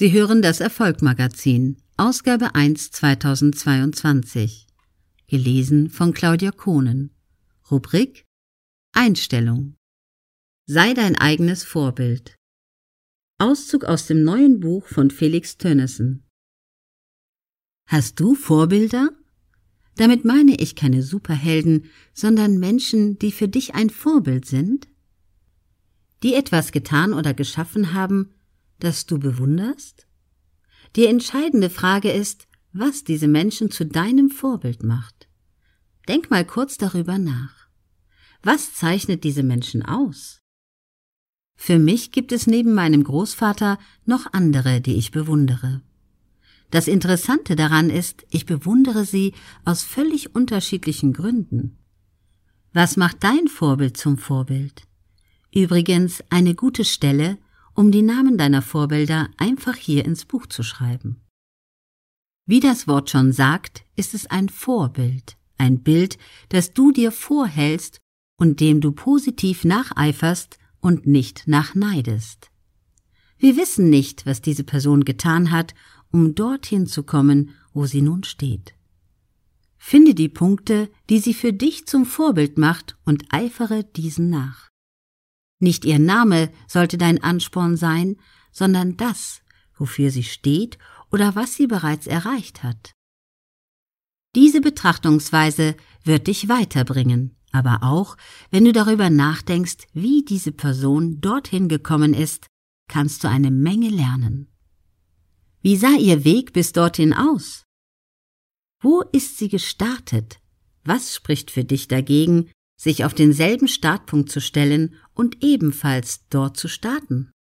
Sie hören das Erfolgmagazin, Ausgabe 1 2022. Gelesen von Claudia Kohnen. Rubrik Einstellung. Sei dein eigenes Vorbild. Auszug aus dem neuen Buch von Felix Tönnissen. Hast du Vorbilder? Damit meine ich keine Superhelden, sondern Menschen, die für dich ein Vorbild sind? Die etwas getan oder geschaffen haben, das du bewunderst? Die entscheidende Frage ist, was diese Menschen zu deinem Vorbild macht. Denk mal kurz darüber nach. Was zeichnet diese Menschen aus? Für mich gibt es neben meinem Großvater noch andere, die ich bewundere. Das Interessante daran ist, ich bewundere sie aus völlig unterschiedlichen Gründen. Was macht dein Vorbild zum Vorbild? Übrigens eine gute Stelle, um die Namen deiner Vorbilder einfach hier ins Buch zu schreiben. Wie das Wort schon sagt, ist es ein Vorbild, ein Bild, das du dir vorhältst und dem du positiv nacheiferst und nicht nachneidest. Wir wissen nicht, was diese Person getan hat, um dorthin zu kommen, wo sie nun steht. Finde die Punkte, die sie für dich zum Vorbild macht und eifere diesen nach. Nicht ihr Name sollte dein Ansporn sein, sondern das, wofür sie steht oder was sie bereits erreicht hat. Diese Betrachtungsweise wird dich weiterbringen, aber auch, wenn du darüber nachdenkst, wie diese Person dorthin gekommen ist, kannst du eine Menge lernen. Wie sah ihr Weg bis dorthin aus? Wo ist sie gestartet? Was spricht für dich dagegen, sich auf denselben Startpunkt zu stellen und ebenfalls dort zu starten.